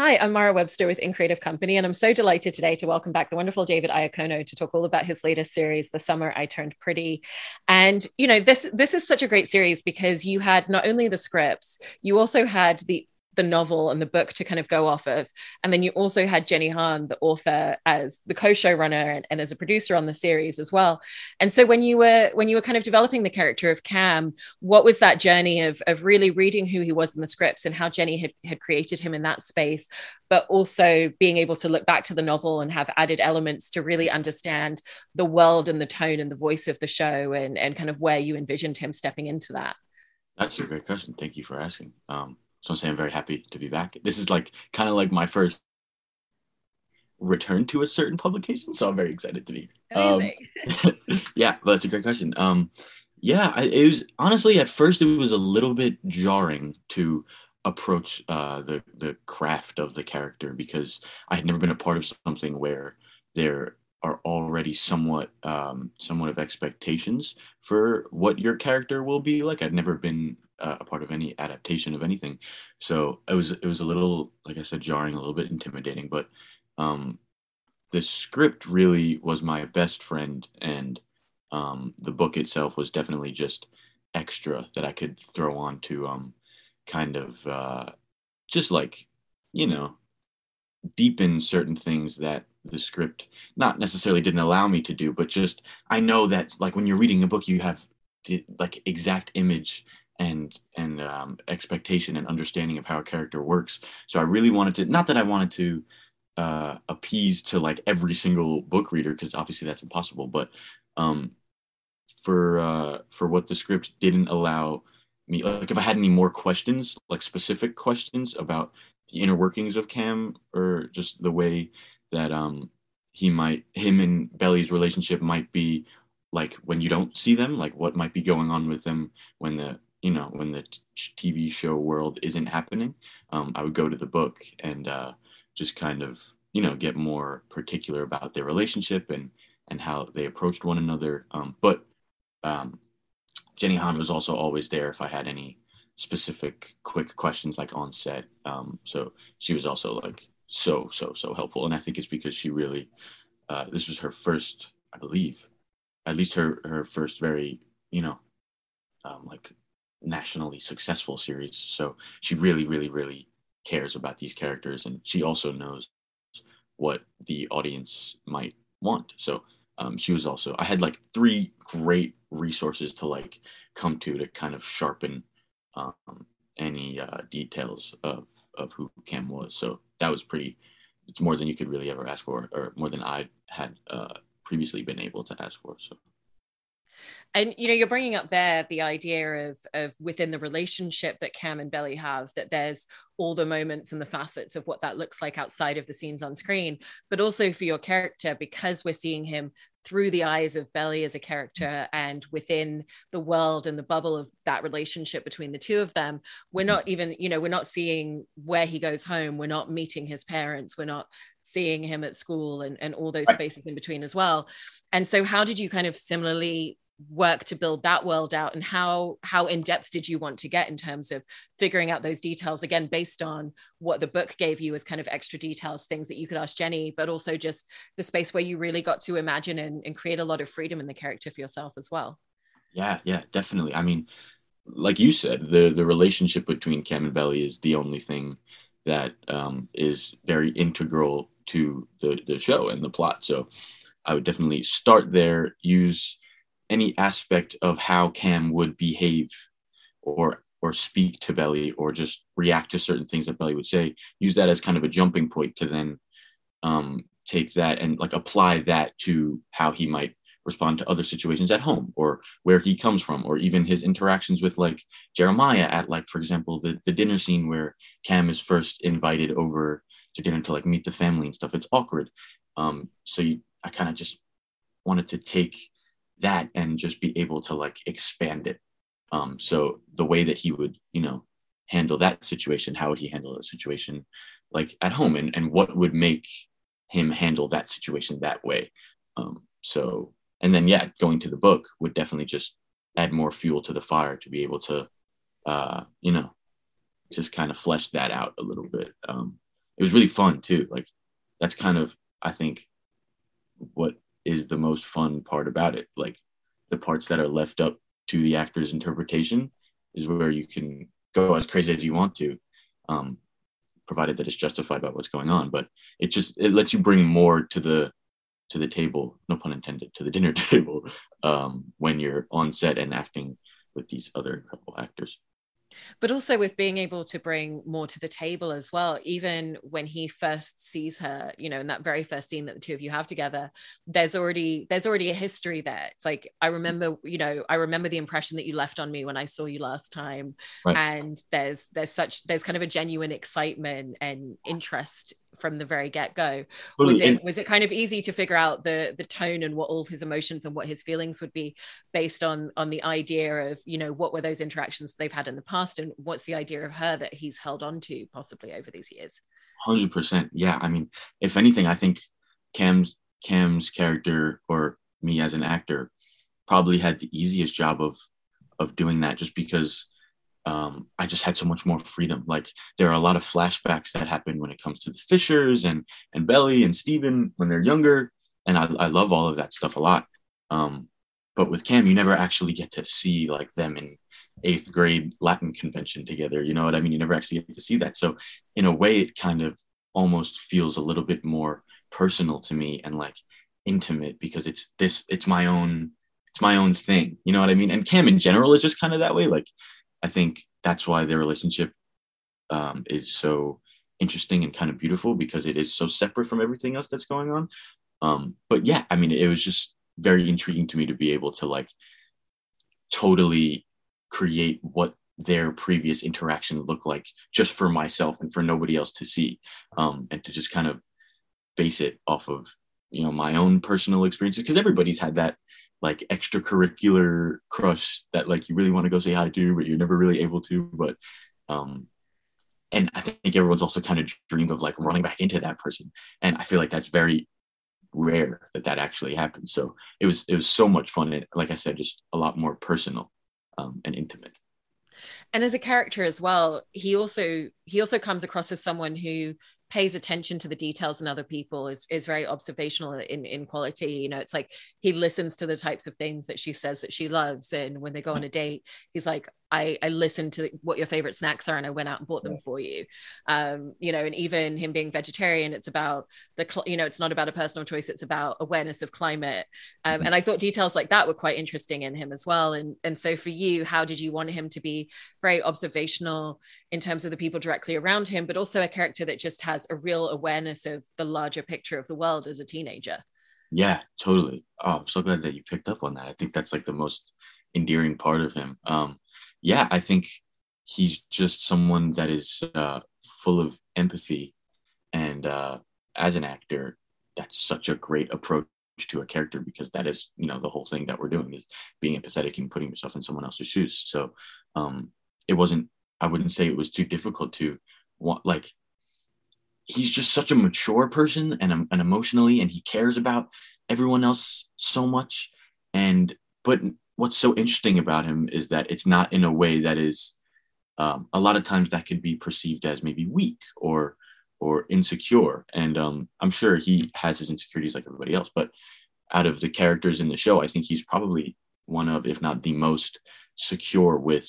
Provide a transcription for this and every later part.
Hi, I'm Mara Webster with In Creative Company, and I'm so delighted today to welcome back the wonderful David Iacono to talk all about his latest series, The Summer I Turned Pretty. And you know, this this is such a great series because you had not only the scripts, you also had the the novel and the book to kind of go off of. And then you also had Jenny Han, the author, as the co-showrunner and, and, as a producer on the series as well. And so when you were when you were kind of developing the character of Cam, what was that journey of, of really reading who he was in the scripts and how Jenny had, had created him in that space, but also being able to look back to the novel and have added elements to really understand the world and the tone and the voice of the show and, and kind of where you envisioned him stepping into that? That's a great question. Thank you for asking. Um, so I'm saying I'm very happy to be back. This is like kind of like my first return to a certain publication, so I'm very excited to be. Um, yeah, but it's a great question. Um, yeah, I, it was honestly at first it was a little bit jarring to approach uh, the the craft of the character because I had never been a part of something where there are already somewhat um, somewhat of expectations for what your character will be like. I've never been uh, a part of any adaptation of anything, so it was it was a little like I said, jarring, a little bit intimidating. But um, the script really was my best friend, and um, the book itself was definitely just extra that I could throw on to um, kind of uh, just like you know deepen certain things that the script not necessarily didn't allow me to do but just i know that like when you're reading a book you have the, like exact image and and um, expectation and understanding of how a character works. So i really wanted to not that i wanted to uh, appease to like every single book reader because obviously that's impossible but um, for uh, for what the script didn't allow me like if i had any more questions like specific questions about the inner workings of cam or just the way that um he might him and Belly's relationship might be like when you don't see them, like what might be going on with them when the you know when the TV show world isn't happening. Um, I would go to the book and uh, just kind of you know get more particular about their relationship and and how they approached one another. Um, but um, Jenny Han was also always there if I had any specific quick questions like on set. Um, so she was also like so so so helpful and i think it's because she really uh, this was her first i believe at least her her first very you know um, like nationally successful series. So she really really really cares about these characters and she also knows what the audience might want. So um, she was also i had like three great resources to like come to to kind of sharpen um, any uh, details of of who cam was. So that was pretty it's more than you could really ever ask for or more than i had uh, previously been able to ask for so and you know you're bringing up there the idea of of within the relationship that cam and belly have that there's all the moments and the facets of what that looks like outside of the scenes on screen but also for your character because we're seeing him through the eyes of belly as a character and within the world and the bubble of that relationship between the two of them we're not even you know we're not seeing where he goes home. We're not meeting his parents. We're not seeing him at school and, and all those spaces in between as well. And so how did you kind of similarly work to build that world out? And how how in depth did you want to get in terms of figuring out those details again based on what the book gave you as kind of extra details things that you could ask jenny but also just the space where you really got to imagine and, and create a lot of freedom in the character for yourself as well? Yeah yeah definitely. I mean like you said the the relationship between cam and belly is the only thing that um, is very integral to the the show and the plot. So i would definitely start there use any aspect of how Cam would behave or or speak to Belly or just react to certain things that Belly would say, use that as kind of a jumping point to then um, take that and like apply that to how he might respond to other situations at home or where he comes from or even his interactions with like Jeremiah at like for example the, the dinner scene where Cam is first invited over to dinner to like meet the family and stuff it's awkward um so you, I kind of just wanted to take that and just be able to like expand it. Um, so the way that he would, you know, handle that situation, how would he handle that situation like at home and, and what would make him handle that situation that way. Um, so, and then, yeah, going to the book would definitely just add more fuel to the fire to be able to, uh, you know, just kind of flesh that out a little bit. Um, it was really fun too. Like that's kind of I think what is the most fun part about it. Like the parts that are left up to the actor's interpretation is where you can go as crazy as you want to, um, provided that it's justified by what's going on. But it just it lets you bring more to the to the table, no pun intended, to the dinner table um, when you're on set and acting with these other incredible actors but also with being able to bring more to the table as well even when he first sees her you know in that very first scene that the two of you have together there's already there's already a history there it's like i remember you know i remember the impression that you left on me when i saw you last time right. and there's there's such there's kind of a genuine excitement and interest from the very get-go. Was it was it kind of easy to figure out the the tone and what all of his emotions and what his feelings would be based on on the idea of you know what were those interactions they've had in the past and what's the idea of her that he's held on to possibly over these years? 100% yeah. I mean if anything i think cam's cam's character or me as an actor probably had the easiest job of of doing that just because um, I just had so much more freedom. Like there are a lot of flashbacks that happen when it comes to the Fishers and and Belly and Steven when they're younger, and I, I love all of that stuff a lot. Um, but with Cam, you never actually get to see like them in eighth grade Latin convention together. You know what I mean? You never actually get to see that. So in a way, it kind of almost feels a little bit more personal to me and like intimate because it's this it's my own it's my own thing. You know what I mean? And Cam in general is just kind of that way. Like I think that's why their relationship um, is so interesting and kind of beautiful because it is so separate from everything else that's going on. Um, but yeah, I mean, it was just very intriguing to me to be able to like totally create what their previous interaction looked like just for myself and for nobody else to see um, and to just kind of base it off of you know my own personal experiences because everybody's had that like extracurricular crush that like you really want to go say hi to, but you're never really able to. But um, and I think everyone's also kind of dreamed of like running back into that person, and I feel like that's very rare that that actually happens. So it was it was so much fun, and like I said, just a lot more personal um, and intimate. And as a character as well, he also he also comes across as someone who pays attention to the details in other people is, is very observational in, in quality. You know it's like he listens to the types of things that she says that she loves. And when they go on mm. a date he's like I, I listened to what your favorite snacks are and I went out and bought them for you. Um, you know, and even him being vegetarian, it's about the, cl- you know, it's not about a personal choice, it's about awareness of climate. Um, mm-hmm. and I thought details like that were quite interesting in him as well. And, and so for you, how did you want him to be very observational in terms of the people directly around him, but also a character that just has a real awareness of the larger picture of the world as a teenager? Yeah, totally. Oh, I'm so glad that you picked up on that. I think that's like the most endearing part of him. Um, yeah, I think he's just someone that is uh, full of empathy. And uh, as an actor, that's such a great approach to a character because that is, you know, the whole thing that we're doing is being empathetic and putting yourself in someone else's shoes. So um, it wasn't, I wouldn't say it was too difficult to want, like, he's just such a mature person and, and emotionally, and he cares about everyone else so much. And, but what's so interesting about him is that it's not in a way that is um, a lot of times that could be perceived as maybe weak or or insecure. And um, i'm sure he has his insecurities like everybody else but out of the characters in the show i think he's probably one of if not the most secure with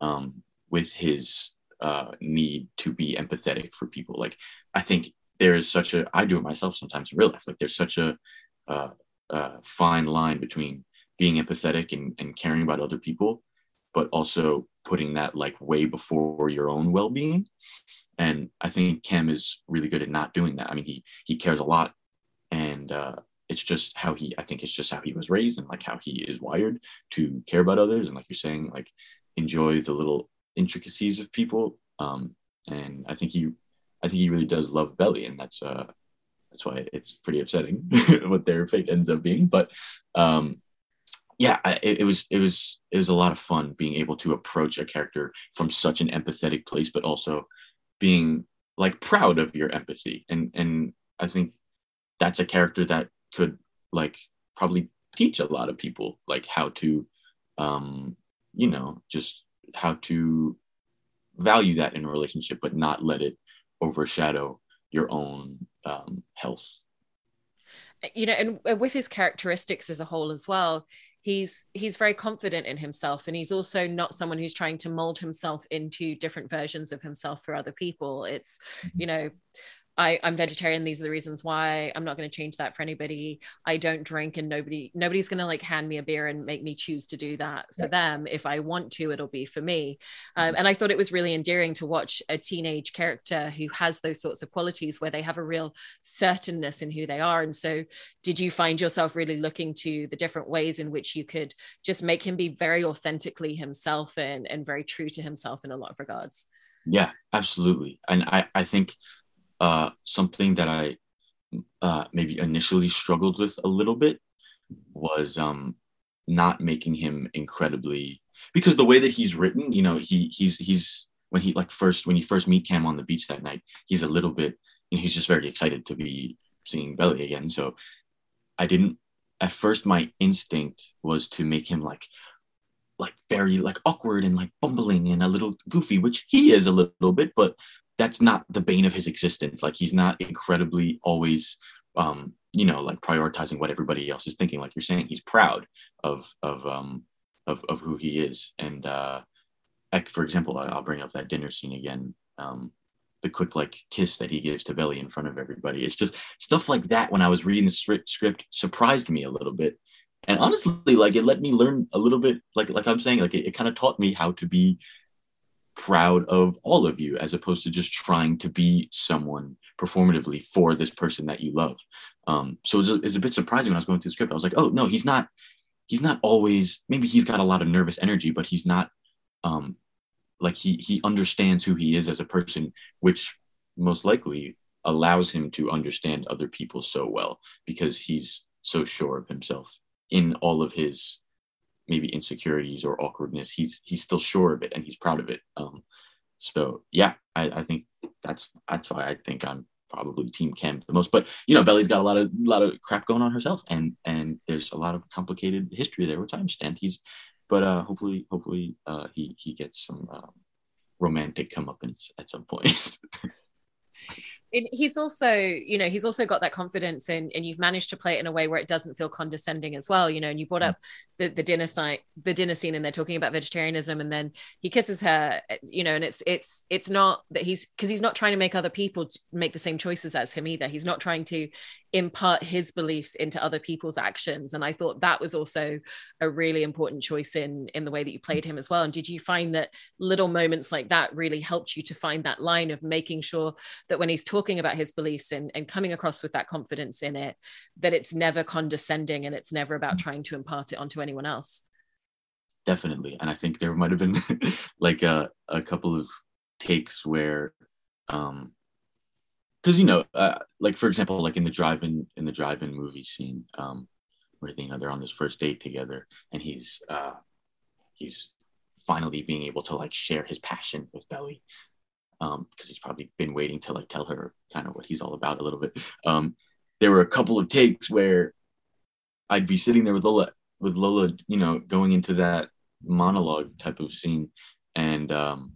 um, with his uh, need to be empathetic for people. Like i think there is such a i do it myself sometimes in real life. Like there's such a uh, uh, fine line between being empathetic and, and caring about other people but also putting that like way before your own well-being. And i think cam is really good at not doing that. I mean he he cares a lot. And uh, it's just how he i think it's just how he was raised and like how he is wired to care about others and like you're saying like enjoy the little intricacies of people. Um, and i think he i think he really does love belly and that's uh that's why it's pretty upsetting what their fate ends up being. But um yeah, it, it, was it was it was a lot of fun being able to approach a character from such an empathetic place, but also being like proud of your empathy. And and I think that's a character that could like probably teach a lot of people like how to um you know just how to value that in a relationship but not let it overshadow your own um, health you know and with his characteristics as a whole as well he's he's very confident in himself and he's also not someone who's trying to mold himself into different versions of himself for other people it's mm-hmm. you know I, I'm vegetarian. These are the reasons why. I'm not going to change that for anybody. I don't drink, and nobody nobody's going to like hand me a beer and make me choose to do that for them. If I want to, it'll be for me. Um, mm-hmm. and I thought it was really endearing to watch a teenage character who has those sorts of qualities where they have a real certainness in who they are. And so, did you find yourself really looking to the different ways in which you could just make him be very authentically himself and and very true to himself in a lot of regards? Yeah, absolutely. And I I think uh, something that I uh, maybe initially struggled with a little bit was um, not making him incredibly because the way that he's written, you know, he he's he's when he like first when you first meet Cam on the beach that night, he's a little bit, you know, he's just very excited to be seeing Belly again. So I didn't at first my instinct was to make him like like very like awkward and like bumbling and a little goofy, which he is a little bit, but that's not the bane of his existence. Like he's not incredibly always, um, you know, like prioritizing what everybody else is thinking. Like you're saying, he's proud of of um of of who he is. And uh, like for example, I'll bring up that dinner scene again. Um, the quick like kiss that he gives to Belly in front of everybody. It's just stuff like that. When I was reading the script, surprised me a little bit, and honestly, like it let me learn a little bit. Like like I'm saying, like it, it kind of taught me how to be proud of all of you as opposed to just trying to be someone performatively for this person that you love. Um, so it's a, it's a bit surprising when i was going through the script. I was like oh no he's not he's not always maybe he's got a lot of nervous energy but he's not um, like he he understands who he is as a person which most likely allows him to understand other people so well because he's so sure of himself in all of his maybe insecurities or awkwardness, he's he's still sure of it and he's proud of it. Um, so yeah, I, I think that's that's why I think I'm probably team Cam the most. But you know, Belly's got a lot of a lot of crap going on herself, and and there's a lot of complicated history there with timestamp. He's, but uh, hopefully, hopefully, uh, he he gets some um, romantic comeuppance at some point. he's also you know he's also got that confidence and and you've managed to play it in a way where it doesn't feel condescending as well you know and you brought mm. up the, the dinner site the dinner scene and they're talking about vegetarianism and then he kisses her you know and it's it's it's not that he's because he's not trying to make other people make the same choices as him either he's not trying to impart his beliefs into other people's actions and i thought that was also a really important choice in in the way that you played him as well. And did you find that little moments like that really helped you to find that line of making sure that when he's talking about his beliefs and, and coming across with that confidence in it that it's never condescending and it's never about trying to impart it onto anyone else? Definitely. And i think there might have been like a, a couple of takes where um because you know, uh, like for example, like in the drive-in in the drive-in movie scene, um, where you know they're on this first date together, and he's uh, he's finally being able to like share his passion with Belly, um, because he's probably been waiting to like tell her kind of what he's all about a little bit. Um, there were a couple of takes where I'd be sitting there with Lola, with Lola, you know, going into that monologue type of scene, and um,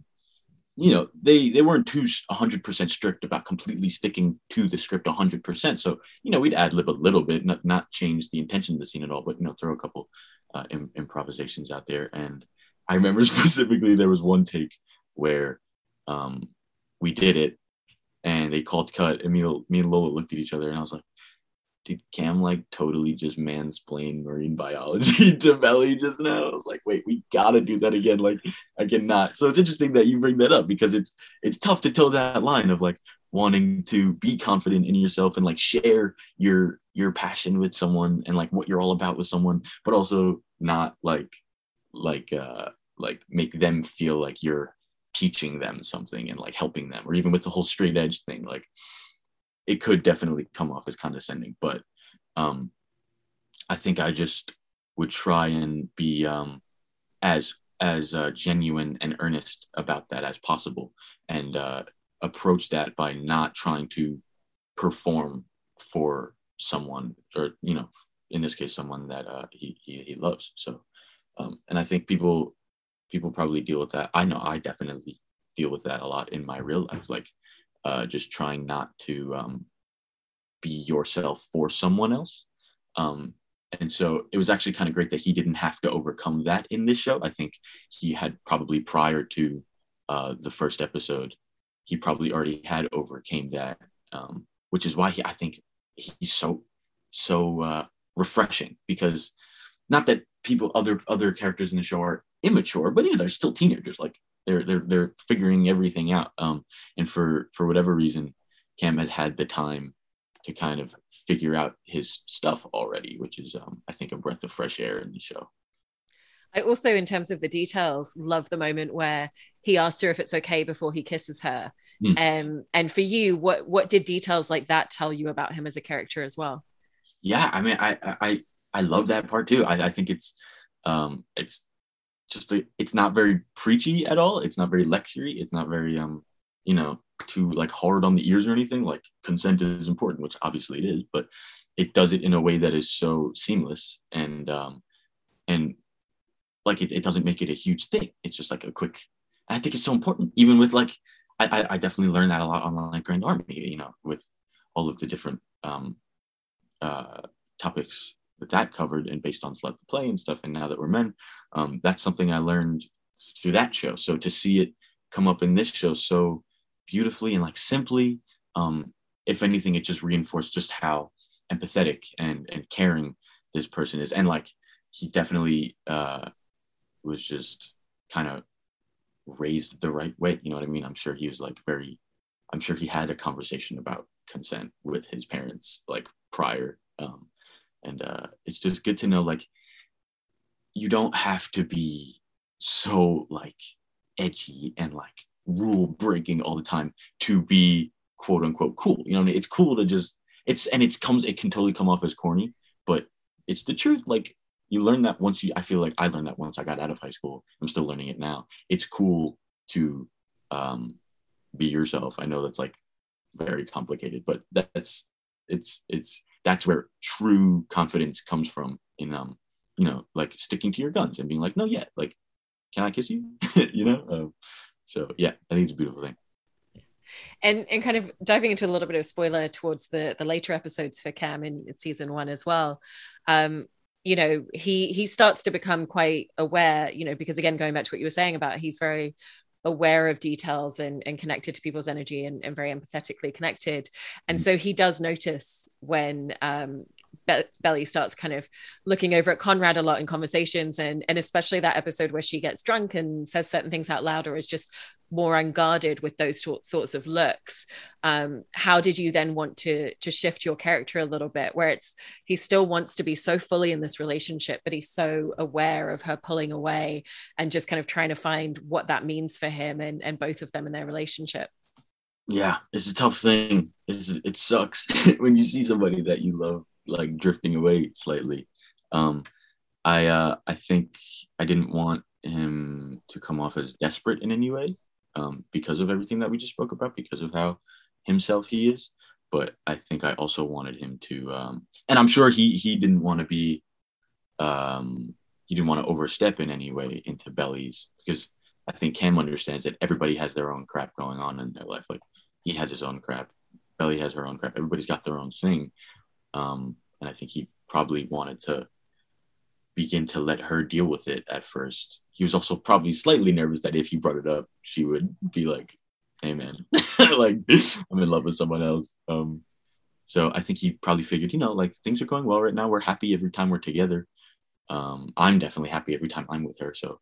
you know they they weren't too 100% strict about completely sticking to the script 100% so you know we'd add lib a little bit not not change the intention of the scene at all but you know throw a couple uh, Im- improvisations out there. And i remember specifically there was one take where um, we did it and they called cut and me, me and lola looked at each other and i was like did Cam like totally just mansplain marine biology to Belly just now? I was like, wait, we gotta do that again. Like, I cannot. So it's interesting that you bring that up because it's it's tough to toe that line of like wanting to be confident in yourself and like share your your passion with someone and like what you're all about with someone, but also not like like uh like make them feel like you're teaching them something and like helping them or even with the whole straight edge thing like it could definitely come off as condescending, but um, I think I just would try and be um, as as uh, genuine and earnest about that as possible, and uh, approach that by not trying to perform for someone, or you know, in this case, someone that uh, he, he, he loves. So, um, and I think people people probably deal with that. I know I definitely deal with that a lot in my real life. Like uh, just trying not to um, be yourself for someone else. Um, and so it was actually kind of great that he didn't have to overcome that in this show. I think he had probably prior to uh, the first episode, he probably already had overcame that, um, which is why he, I think he's so so uh, refreshing because not that people other other characters in the show are immature, but yeah, they're still teenagers. Like they're they're they're figuring everything out. Um, and for for whatever reason, Cam has had the time to kind of figure out his stuff already, which is um, I think a breath of fresh air in the show. I also, in terms of the details, love the moment where he asks her if it's okay before he kisses her. Mm. Um, and for you, what what did details like that tell you about him as a character as well? Yeah, I mean, I I I love that part too. I, I think it's um, it's just a, it's not very preachy at all. It's not very lectury. It's not very um, you know, too like hard on the ears or anything. Like consent is important, which obviously it is, but it does it in a way that is so seamless and um, and like it, it doesn't make it a huge thing. It's just like a quick. I think it's so important, even with like I, I definitely learned that a lot on like Grand Army, you know, with all of the different um, uh, topics that covered and based on Slut the Play and stuff. And now that we're men, um, that's something I learned through that show. So to see it come up in this show so beautifully and like simply, um, if anything, it just reinforced just how empathetic and and caring this person is, and like he definitely uh, was just kind of raised the right way. You know what I mean? I'm sure he was like very, I'm sure he had a conversation about consent with his parents like prior. Um, and uh, it's just good to know like you don't have to be so like edgy and like rule breaking all the time to be quote unquote cool. You know, I mean? it's cool to just it's and it's comes it can totally come off as corny, but it's the truth. Like you learn that once you i feel like i learned that once i got out of high school i'm still learning it now it's cool to um, be yourself i know that's like very complicated but that's it's it's that's where true confidence comes from in um you know like sticking to your guns and being like no yeah like can i kiss you you know um, so yeah i think it's a beautiful thing and and kind of diving into a little bit of spoiler towards the the later episodes for Cam in season one as well. Um, you know he he starts to become quite aware you know because again going back to what you were saying about he's very aware of details and, and connected to people's energy and, and very empathetically connected and mm. so he does notice when um, Be- Belly starts kind of looking over at Conrad a lot in conversations, and and especially that episode where she gets drunk and says certain things out loud, or is just more unguarded with those sorts of looks. Um, how did you then want to to shift your character a little bit, where it's he still wants to be so fully in this relationship, but he's so aware of her pulling away and just kind of trying to find what that means for him and and both of them in their relationship yeah it's a tough thing it's, it sucks when you see somebody that you love like drifting away slightly. Um, I uh, I think I didn't want him to come off as desperate in any way um, because of everything that we just spoke about, because of how himself he is. But I think I also wanted him to, um, and I'm sure he he didn't want to be, um, he didn't want to overstep in any way into Belly's because I think Cam understands that everybody has their own crap going on in their life. Like he has his own crap, Belly has her own crap. Everybody's got their own thing. Um, and I think he probably wanted to begin to let her deal with it at first. He was also probably slightly nervous that if he brought it up, she would be like, "Hey, man, like I'm in love with someone else." Um, so I think he probably figured, you know, like things are going well right now. We're happy every time we're together. Um, I'm definitely happy every time I'm with her. So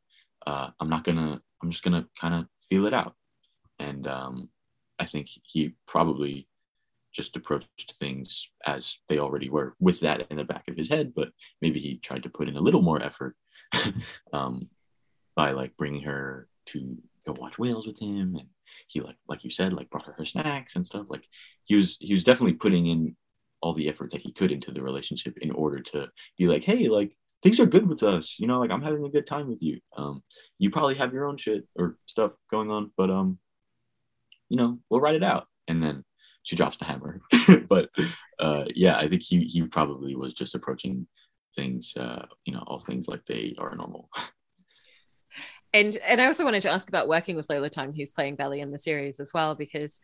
uh, I'm not gonna. I'm just gonna kind of feel it out. And um, I think he probably just approached things as they already were with that in the back of his head but maybe he tried to put in a little more effort um, by like bringing her to go watch whales with him and he like like you said like brought her her snacks and stuff. Like he was he was definitely putting in all the effort that he could into the relationship in order to be like hey like things are good with us. You know like i'm having a good time with you. Um you probably have your own shit or stuff going on but um you know we'll write it out. And then she drops the hammer. but uh, yeah, I think he he probably was just approaching things, uh, you know, all things like they are normal. and and I also wanted to ask about working with Lola Tung, who's playing Belly in the series as well, because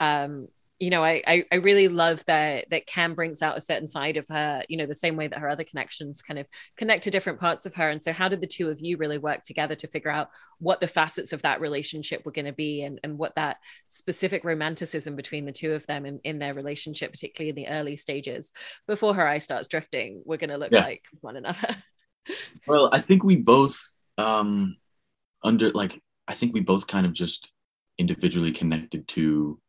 um, you know, I, I, I really love that that Cam brings out a certain side of her, you know, the same way that her other connections kind of connect to different parts of her. And so, how did the two of you really work together to figure out what the facets of that relationship were going to be, and and what that specific romanticism between the two of them in, in their relationship, particularly in the early stages, before her eye starts drifting, we're going to look yeah. like one another. well, I think we both um under like I think we both kind of just individually connected to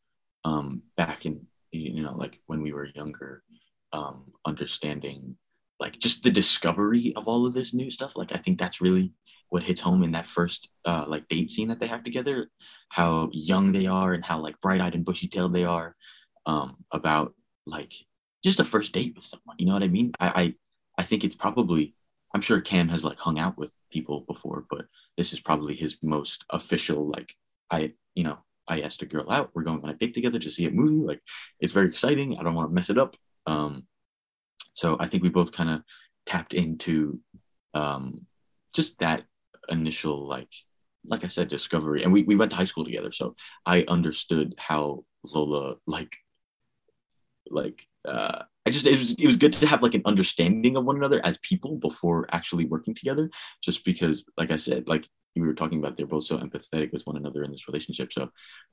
um, back in you know like when we were younger um, understanding like just the discovery of all of this new stuff. Like i think that's really what hits home in that first uh, like date scene that they have together how young they are and how like bright-eyed and bushy-tailed they are um, about like just a first date with someone you know what i mean? I, I i think it's probably i'm sure cam has like hung out with people before but this is probably his most official like i you know I asked a girl out. We're going on a date together to see a movie. Like it's very exciting. I don't want to mess it up. Um, so I think we both kind of tapped into um, just that initial like like I said discovery. And we we went to high school together, so I understood how Lola like like uh, I just it was it was good to have like an understanding of one another as people before actually working together. Just because, like I said, like we were talking about, they're both so empathetic with one another in this relationship. So,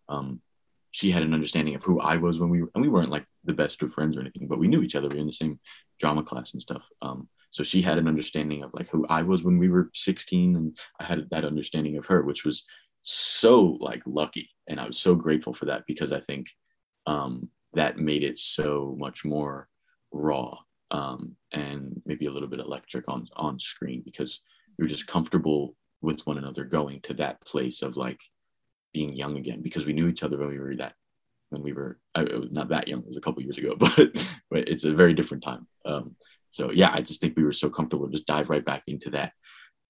um, she had an understanding of who I was when we were, and we weren't like the best of friends or anything, but we knew each other. We were in the same drama class and stuff. Um, so she had an understanding of like who I was when we were 16, and I had that understanding of her, which was so like lucky, and I was so grateful for that because I think um, that made it so much more raw um, and maybe a little bit electric on on screen because we were just comfortable with one another going to that place of like being young again because we knew each other when we were that when we were I, it was not that young it was a couple years ago but but it's a very different time um, so yeah i just think we were so comfortable just dive right back into that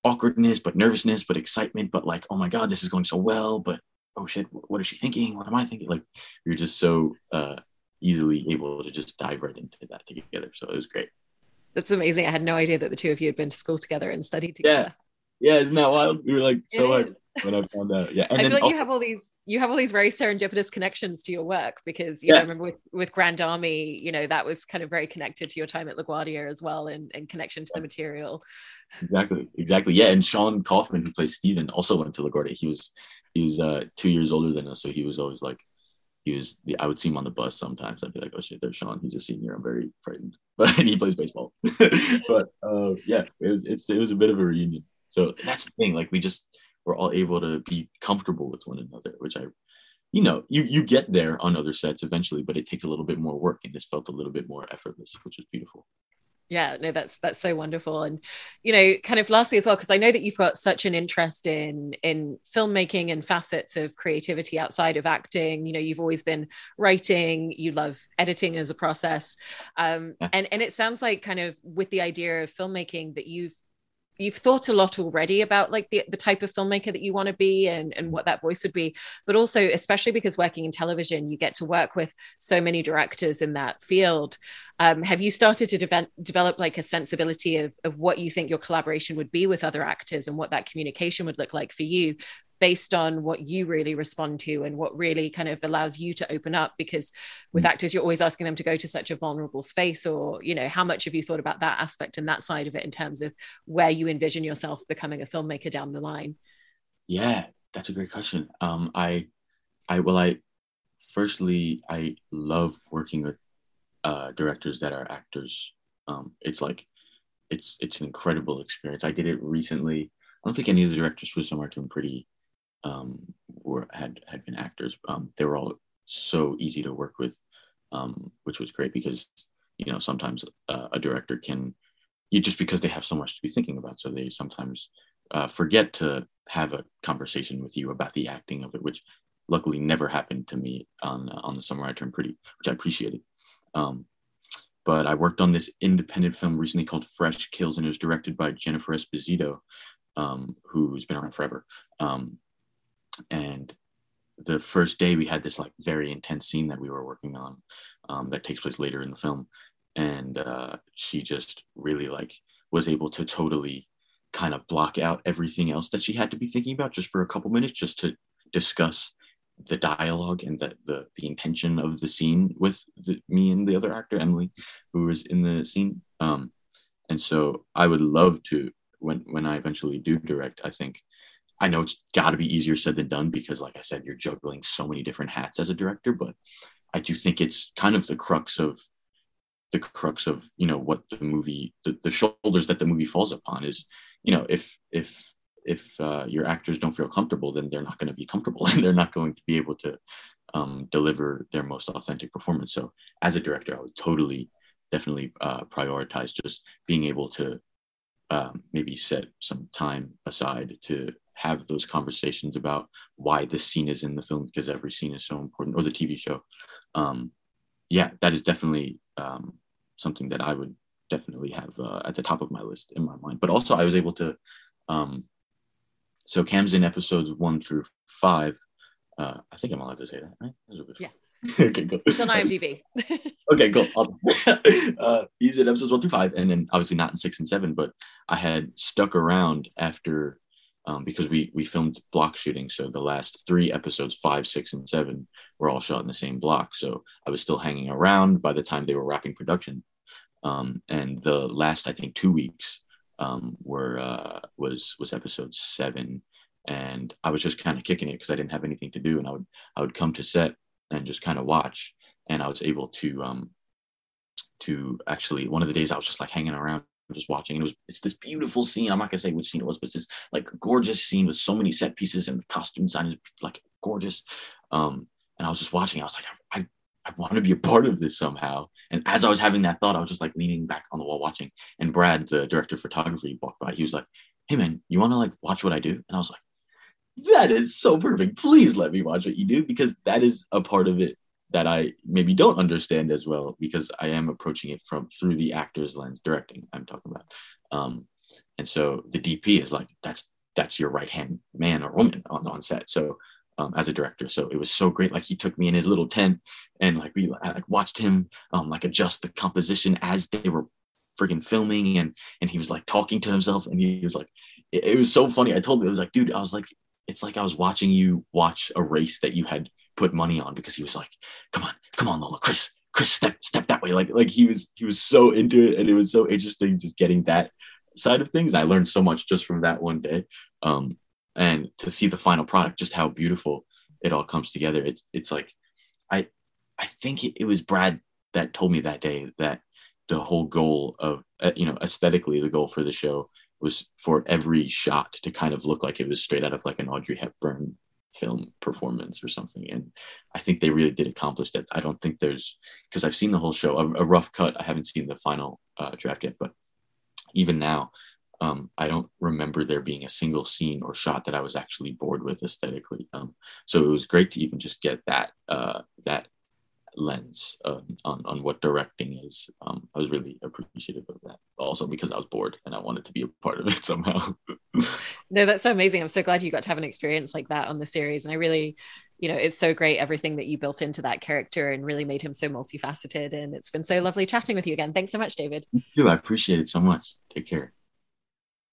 awkwardness but nervousness but excitement but like oh my god this is going so well but oh shit what is she thinking what am i thinking like we were just so uh, easily able to just dive right into that together. So it was great. That's amazing. I had no idea that the two of you had been to school together and studied together. Yeah, yeah isn't that wild? We were like so hard when I found out. Yeah, and I feel like also- you have all these you have all these very serendipitous connections to your work because you yeah. know, I remember with with Grand Army, you know, that was kind of very connected to your time at LaGuardia as well, and, and connection to the material. Exactly, exactly. Yeah, and Sean Kaufman, who plays Steven, also went to LaGuardia. He was he was uh, two years older than us, so he was always like he was the, I would see him on the bus sometimes. I'd be like, oh shit, there's Sean. He's a senior. I'm very frightened, but and he plays baseball. but uh, yeah, it was it's, it was a bit of a reunion. So that's the thing. Like we just were all able to be comfortable with one another, which I, you know, you you get there on other sets eventually, but it takes a little bit more work, and this felt a little bit more effortless, which was beautiful. Yeah no that's that's so wonderful. And you know kind of lastly as well because i know that you've got such an interest in in filmmaking and facets of creativity outside of acting. You know you've always been writing you love editing as a process. Um, and and it sounds like kind of with the idea of filmmaking that you've you've thought a lot already about like the, the type of filmmaker that you want to be and, and what that voice would be but also especially because working in television you get to work with so many directors in that field um, have you started to de- develop like a sensibility of, of what you think your collaboration would be with other actors and what that communication would look like for you based on what you really respond to and what really kind of allows you to open up? Because with mm. actors you're always asking them to go to such a vulnerable space or you know how much have you thought about that aspect and that side of it in terms of where you envision yourself becoming a filmmaker down the line? Yeah that's a great question. Um i i well i firstly i love working with uh directors that are actors um it's like it's it's an incredible experience i did it recently I don't think any of the directors for some are pretty um, were had had been actors. Um, they were all so easy to work with, um, which was great because you know sometimes uh, a director can you just because they have so much to be thinking about, so they sometimes uh, forget to have a conversation with you about the acting of it, which luckily never happened to me on uh, on the summer I turned pretty, which I appreciated. Um, but I worked on this independent film recently called Fresh Kills, and it was directed by Jennifer Esposito, um, who's been around forever. Um, and the first day we had this like very intense scene that we were working on um, that takes place later in the film and uh, she just really like was able to totally kind of block out everything else that she had to be thinking about just for a couple minutes just to discuss the dialogue and the, the the intention of the scene with the, me and the other actor Emily, who was in the scene. Um, and so I would love to when when I eventually do direct. I think I know it's got to be easier said than done because, like I said, you're juggling so many different hats as a director. But I do think it's kind of the crux of the crux of you know what the movie the, the shoulders that the movie falls upon is you know if if if uh, your actors don't feel comfortable then they're not going to be comfortable. And they're not going to be able to um, deliver their most authentic performance. So as a director i would totally definitely uh, prioritize just being able to um, maybe set some time aside to have those conversations about why this scene is in the film because every scene is so important or the tv show. Um, yeah that is definitely um, something that i would definitely have uh, at the top of my list in my mind. But also i was able to um, so cam's in episodes one through five uh, i think i'm allowed to say that right yeah okay, cool. It's on IMDb. okay, cool. uh, he's in episodes one through five, and then obviously not in six and seven. But I had stuck around after um, because we we filmed block shooting. So the last three episodes, five, six, and seven, were all shot in the same block. So I was still hanging around by the time they were wrapping production. Um, and the last, I think, two weeks um, were uh, was was episode seven, and I was just kind of kicking it because I didn't have anything to do, and I would I would come to set and just kind of watch. And I was able to um, to actually one of the days I was just like hanging around just watching and it was it's this beautiful scene. I'm not gonna say which scene it was but it's this like gorgeous scene with so many set pieces and the costume design is like gorgeous. Um and i was just watching i was like i i want to be a part of this somehow and as i was having that thought i was just like leaning back on the wall watching and brad the director of photography walked by he was like hey man you want to like watch what i do and i was like that is so perfect. Please let me watch what you do because that is a part of it that I maybe don't understand as well because I am approaching it from through the actor's lens, directing. I'm talking about, um, and so the DP is like that's that's your right hand man or woman on the on set. So um, as a director, so it was so great. Like he took me in his little tent and like we like watched him um, like adjust the composition as they were freaking filming and and he was like talking to himself and he was like it, it was so funny. I told him it was like dude, I was like it's like I was watching you watch a race that you had put money on because he was like, "Come on, come on, Lola, Chris, Chris, step, step that way." Like, like he was, he was so into it, and it was so interesting just getting that side of things. I learned so much just from that one day, um, and to see the final product, just how beautiful it all comes together. It's, it's like, I, I think it, it was Brad that told me that day that the whole goal of, uh, you know, aesthetically, the goal for the show was for every shot to kind of look like it was straight out of like an Audrey Hepburn film performance or something. And I think they really did accomplish that. I don't think there's because I've seen the whole show, a, a, rough cut. I haven't seen the final uh, draft yet, but even now, um, I don't remember there being a single scene or shot that I was actually bored with aesthetically. Um, so it was great to even just get that uh, that lens uh, on, on what directing is. Um, I was really appreciative of that. Also because I was bored and I wanted to be a part of it somehow. no, that's so amazing. I'm so glad you got to have an experience like that on the series. And I really, you know, it's so great everything that you built into that character and really made him so multifaceted. And it's been so lovely chatting with you again. Thanks so much, David. You. I appreciate it so much. Take care.